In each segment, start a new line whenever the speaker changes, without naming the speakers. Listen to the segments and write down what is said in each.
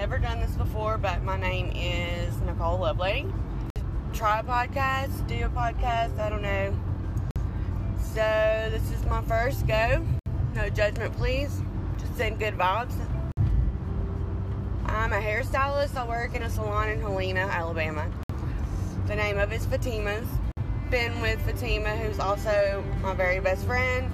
never done this before, but my name is Nicole Lovelady. Try a podcast, do a podcast, I don't know. So this is my first go. No judgment, please. Just send good vibes. I'm a hairstylist. I work in a salon in Helena, Alabama. The name of it's Fatima's. Been with Fatima, who's also my very best friend.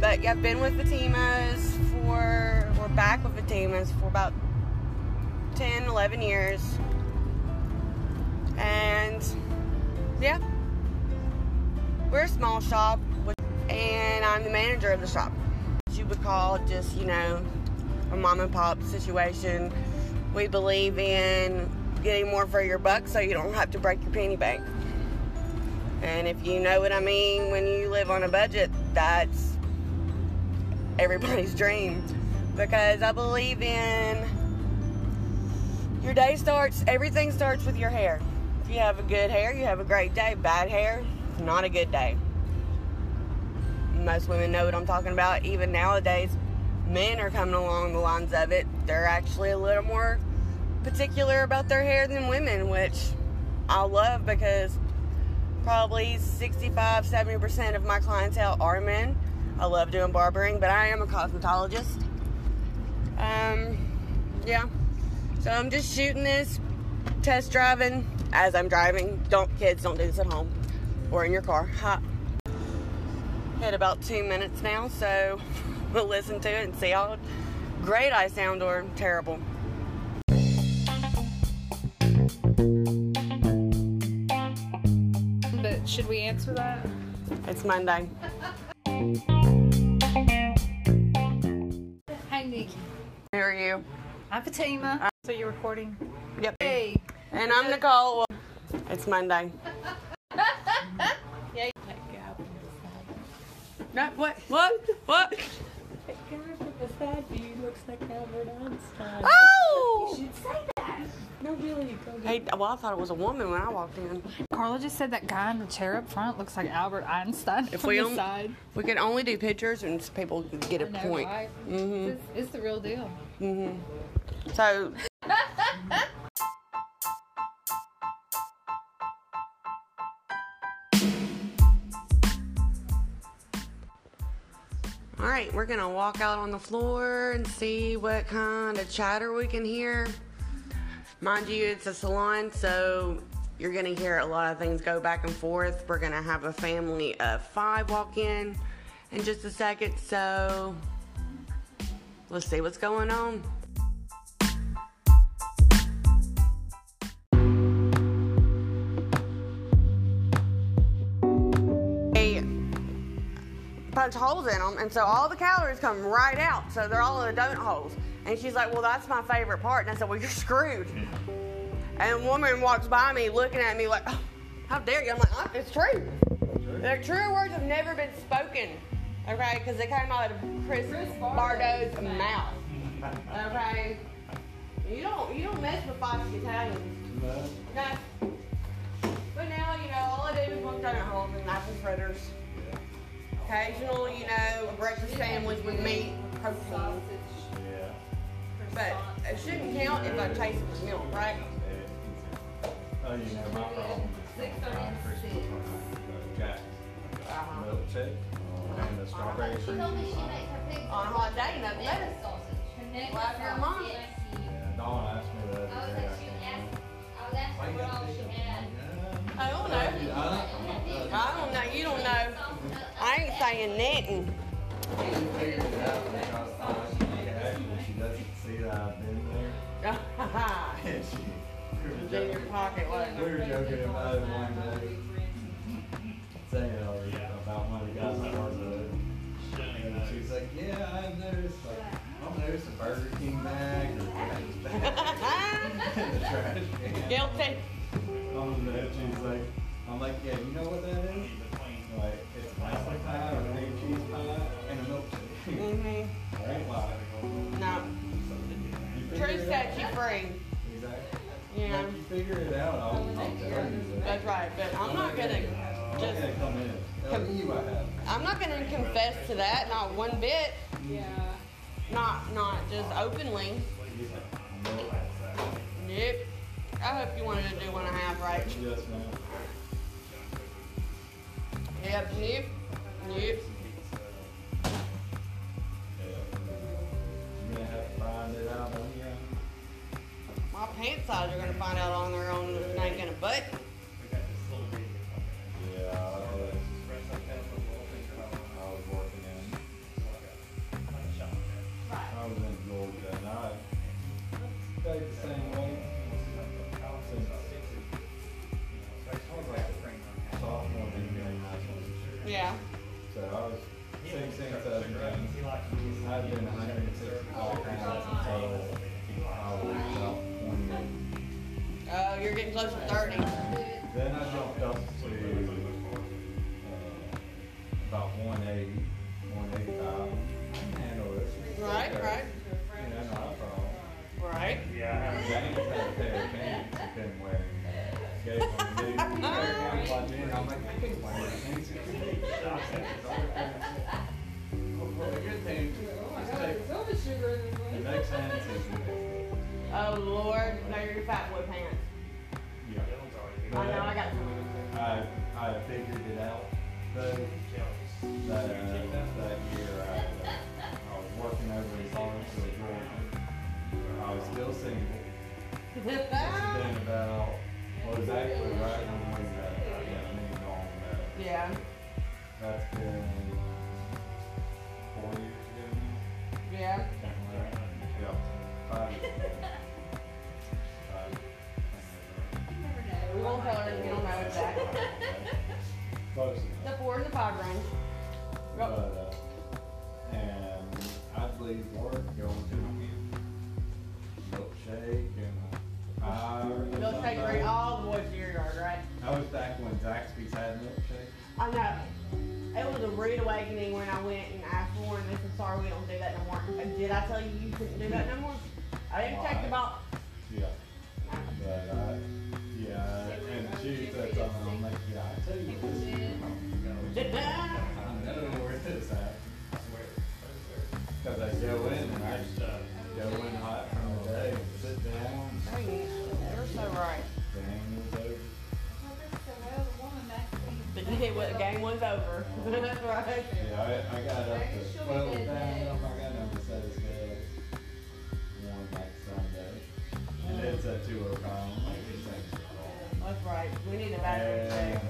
But yeah, I've been with Fatima's for, back with Fatima's for about 10, 11 years. And yeah, we're a small shop, and I'm the manager of the shop. You would call just, you know, a mom and pop situation. We believe in getting more for your buck so you don't have to break your penny bank. And if you know what I mean, when you live on a budget, that's everybody's dream. Because I believe in your day starts, everything starts with your hair. If you have a good hair, you have a great day. Bad hair, not a good day. Most women know what I'm talking about. Even nowadays, men are coming along the lines of it. They're actually a little more particular about their hair than women, which I love because probably 65 70% of my clientele are men. I love doing barbering, but I am a cosmetologist. Um, yeah. So I'm just shooting this, test driving as I'm driving. Don't kids don't do this at home or in your car. Hot. Hit about two minutes now, so we'll listen to it and see how great I sound or terrible.
But should we answer that?
It's Monday.
Hi, Nikki.
Who are you?
I'm Fatima. So you're recording?
Yep.
Hey.
And I'm Nicole. It's Monday.
Yeah.
No, what? What? What?
That guy with the fat dude looks like Albert Einstein. Oh! You
Oh!
Should say. No, really. Go
Hey, well, I thought it was a woman when I walked in.
Carla just said that guy in the chair up front looks like Albert Einstein
If
from
we
the
only-
side.
We can only do pictures and people can get a
know,
point.
right?
Mhm.
It's, it's the real deal.
Mm-hmm. So. All right, we're gonna walk out on the floor and see what kind of chatter we can hear. Mind you, it's a salon, so you're gonna hear a lot of things go back and forth. We're gonna have a family of five walk in in just a second, so let's see what's going on. Punch holes in them, and so all the calories come right out. So they're all in the donut holes. And she's like, "Well, that's my favorite part." And I said, "Well, you're screwed." And a woman walks by me, looking at me like, oh, "How dare you?" I'm like, "It's true. The true words have never been spoken." Okay, because they came out of Chris, Bardot's mouth. Okay, you don't you don't mess with Foxy Italians. No. But now, you know, all I do is look down at home and apple fritters. Occasional, you know, a breakfast sandwich with meat, protein. But it shouldn't count if I chase it with milk, right?
Oh, you know, my problem.
Six thirty
Jack,
Uh-huh.
milkshake, and the strawberry cream cheese pie.
On a hot day, nothing better. Well, if you're a mom.
Yeah, Dawn asked me the other day. I came home.
I don't know. I don't know. You don't know. I ain't saying nothing.
She figured it out because I was actually, she doesn't see that I've been there. And she, we were
It's in your pocket, wasn't
we were joking about it one day. Saying it already about one of the guys at our road. And she's like, yeah, I've noticed, like, I've noticed a Burger King bag or a bag in the trash can.
Guilty.
On that, she's like, I'm like, yeah, you know what that is? Like, it's an apple pie or cream cheese pie and a milkshake.
Mm-hmm.
I ain't lying.
No.
You figure
True
it
set you
out.
free.
Exactly.
Yeah.
Like, you figure it out, I'll, I'll tell you.
That's right, but I'm not gonna
I'm not
just.
gonna come in. Tell you I have.
I'm not gonna confess to that. Not one bit.
Yeah.
Not not just openly.
Nope.
Yep. I hope you wanted to do one and a half, right?
Yes, ma'am.
Yep. Yep. Yep.
It out on your.
My pant size are gonna find out on their own if it ain't gonna butt.
Yeah, sixteen, seventeen. I'd been hundred and sixty-five pounds until I was about twenty.
Oh, you're getting close to 30.
Then I jumped up to uh, about 180, 185. I can handle it.
Right, right.
You know, not problem.
Right?
James had a pair of pants he couldn't wear. Gave him a new pair of pants like me, I'm like, I can't wear pants. Well, the good thing, just take the next hand is
Oh, Lord. No, you're fat boy pants.
Yeah.
I know, I got some.
I, I figured it out, though, that, uh, that year, I, I was working over in Lawrenceville, Georgia. I was still single. It's been about, well, it was actually right when we, uh, yeah, moved on, uh,
Yeah.
that's been
one. They said, sorry, we don't do that no more. Did I tell you you couldn't do that no more? I didn't check the box.
Ain't so long.
That's right. We need a battery check.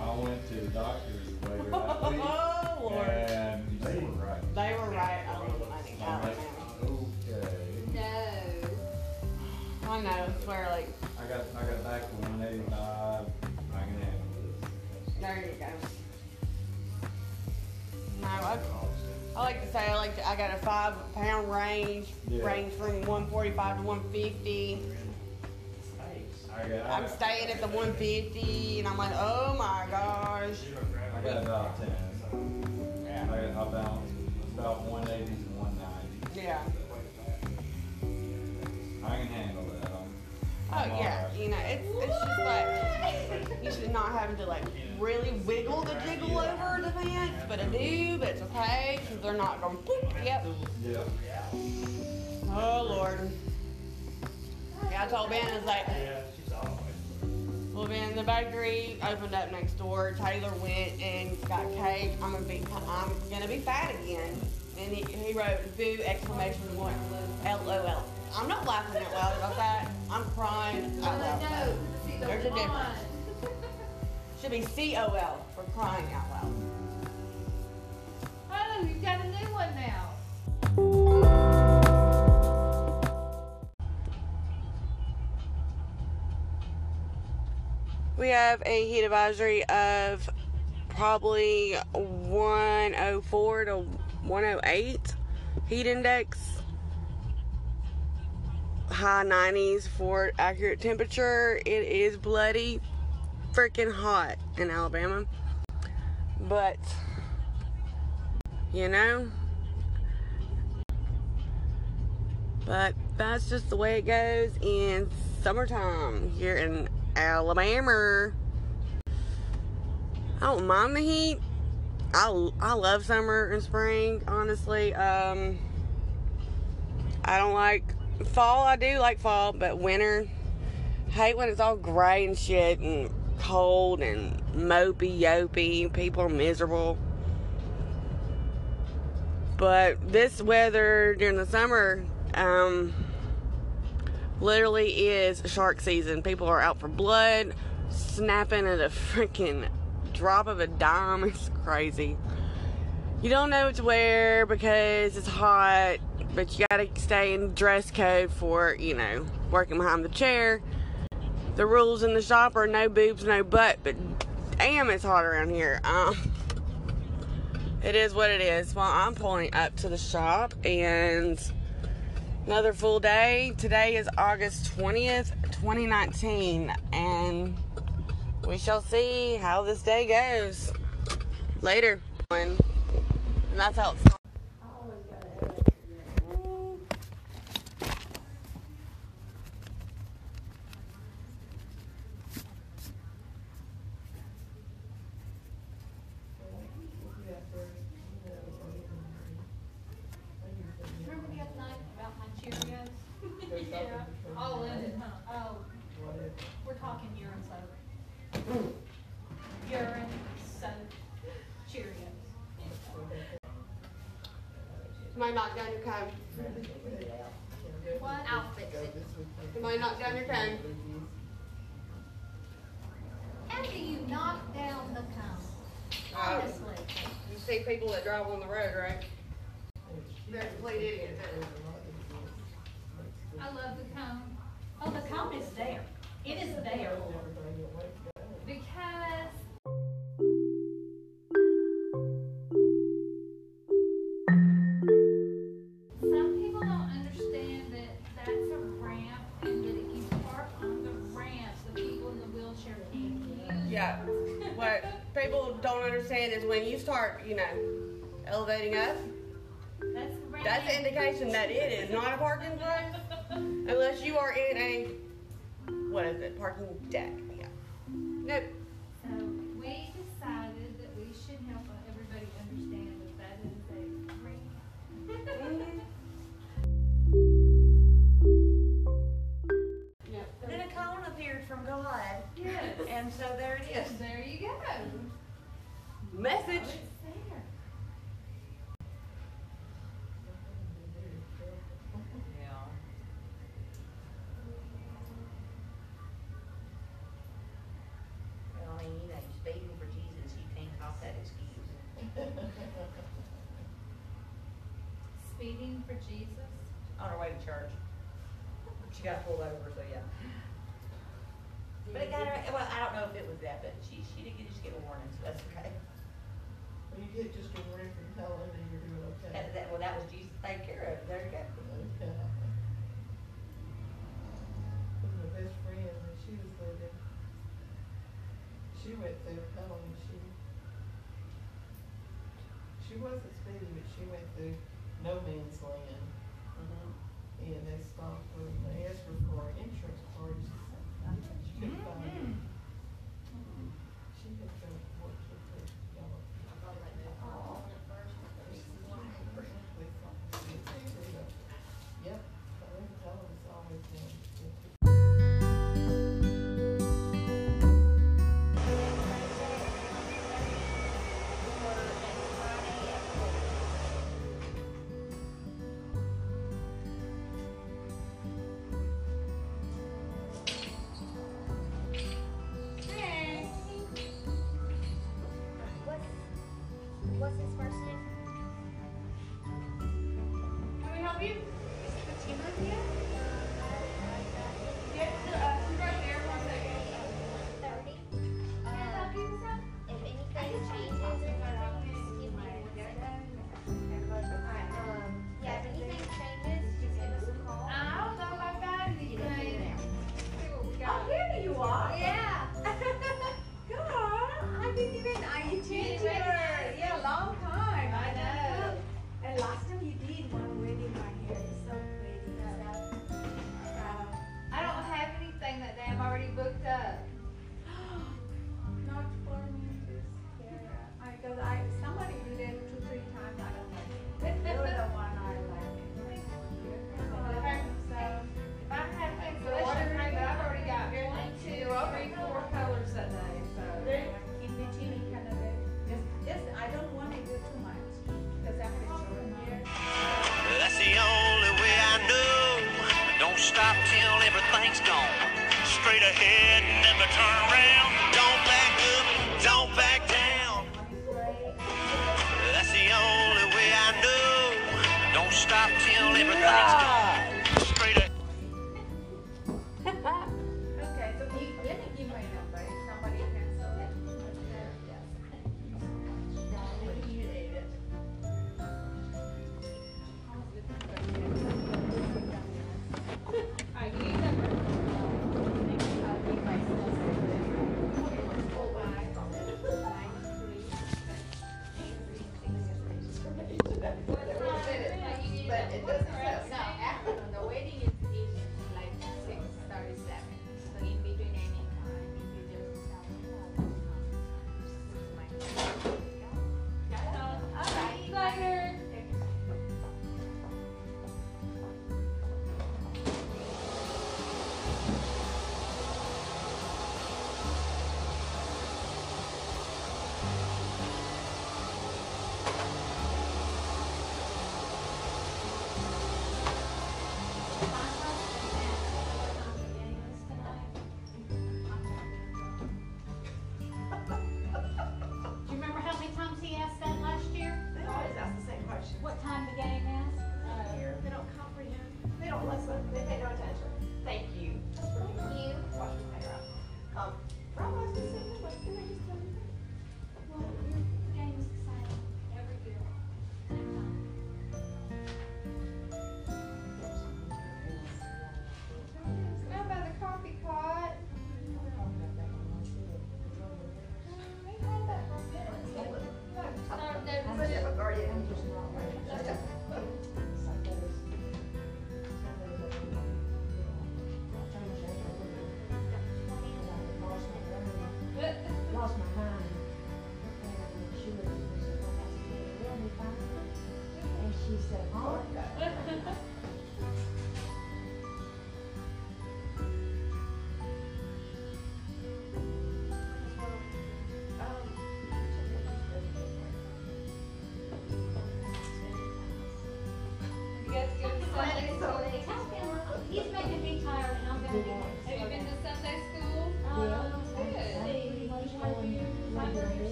I went to the doctor's later that week.
Oh, Lord.
And they were right.
They were right on the money.
I'm like,
Alabama.
okay.
I know. Swear, like,
I got, I got back to one eighty-five, I can handle this.
there you go. Like to say I like to, I got a five pound range,
Yeah.
range from 145 to 150.
I got,
I'm staying at the 150, and I'm like, oh my gosh.
I got about ten. I got, I bounced about 180s and 190s.
Yeah.
I can handle that. I'm,
Oh
I'm
yeah.
alright.
You know, it's it's just like you should not having to like really wiggle the jiggle over the fence, but I do. But it's okay because they're not going. Boop, yep.
Yeah.
Oh Lord. Yeah, I told Ben I was like, well Ben, the bakery opened up next door. Taylor went and got cake. I'm gonna be I'm gonna be fat again. And he, he wrote boo exclamation point LOL. I'm not laughing out loud about that. I'm crying out loud. There's a difference. Should be C-O-L for crying out loud.
Oh, you've got a new one now.
We have a heat advisory of probably 104 to 108 heat index. High 90s for accurate temperature. It is bloody freaking hot in Alabama. But, you know, but that's just the way it goes in summertime here in Alabama. I don't mind the heat. I, I love summer and spring, honestly. Um, I don't like fall, I do like fall, but winter, hate when it's all gray and shit and cold and mopey, yopey. People are miserable. But this weather during the summer, um, literally is shark season. People are out for blood, snapping at a freaking drop of a dime. It's crazy. You don't know what to wear because it's hot, but you gotta stay in dress code for, you know, working behind the chair. The rules in the shop are no boobs, no butt, but damn, it's hot around here. Um, it is what it is. Well, I'm pulling up to the shop and another full day. Today is August 20th, 2019, and we shall see how this day goes. Later. And that's how it's
Remember the other night about my Cheerios? Yeah, all in it, huh? Oh, we're talking urine soap. Urine soap, Cheerios.
Somebody knock down your cone.
What? I'll fix it.
Somebody knock down your cone.
How do you knock down the cone? Uh, Honestly.
You see people that drive on the road, right? They're complete idiots.
I love the cone. Oh, the cone is there. It is there. Because some people don't understand that that's a ramp and that if you park on the ramp, the people in the wheelchair can't use.
Yeah. What people don't understand is when you start, you know, elevating up,
That's the
that's an indication that it is not a parking place unless you are in a, what is it, parking deck. Yeah. Nope.
For Jesus. On her way to church. She got pulled over, so yeah. But it got her, well, I don't know if it was that, but she, she did get, just get a warning, so that's okay.
Well, you get just a warning from telling that you're doing okay.
That, that, well, that was Jesus taking care of there you go.
Okay. My best friend, when she was living, she went through Pelham, and she, she wasn't speeding, but she went through no man's land.
Mhm.
And they stopped her, and asked her for an insurance card, she said, thought she
you?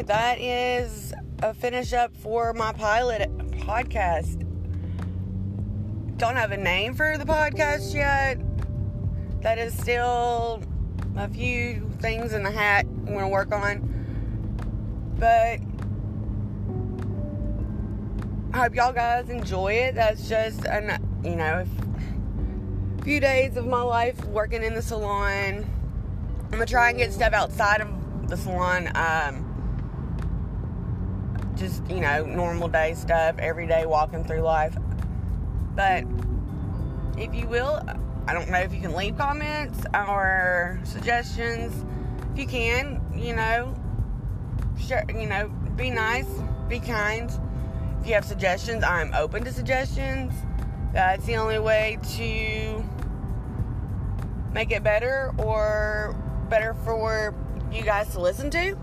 Right, that is a finish up for my pilot podcast. Don't have a name for the podcast yet. That is still a few things in the hat I'm going to work on. But I hope y'all guys enjoy it. That's just an, you know, a few days of my life working in the salon. I'm gonna try and get stuff outside of the salon. Um, just you know, normal day stuff, every day walking through life. But if you will, I don't know if you can leave comments or suggestions. If you can, you know, sure, you know, be nice, be kind. If you have suggestions, I'm open to suggestions. That's the only way to make it better or better for you guys to listen to.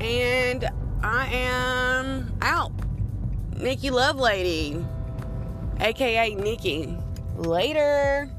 And I am out. Nikki Love Lady, aka Nikki. Later.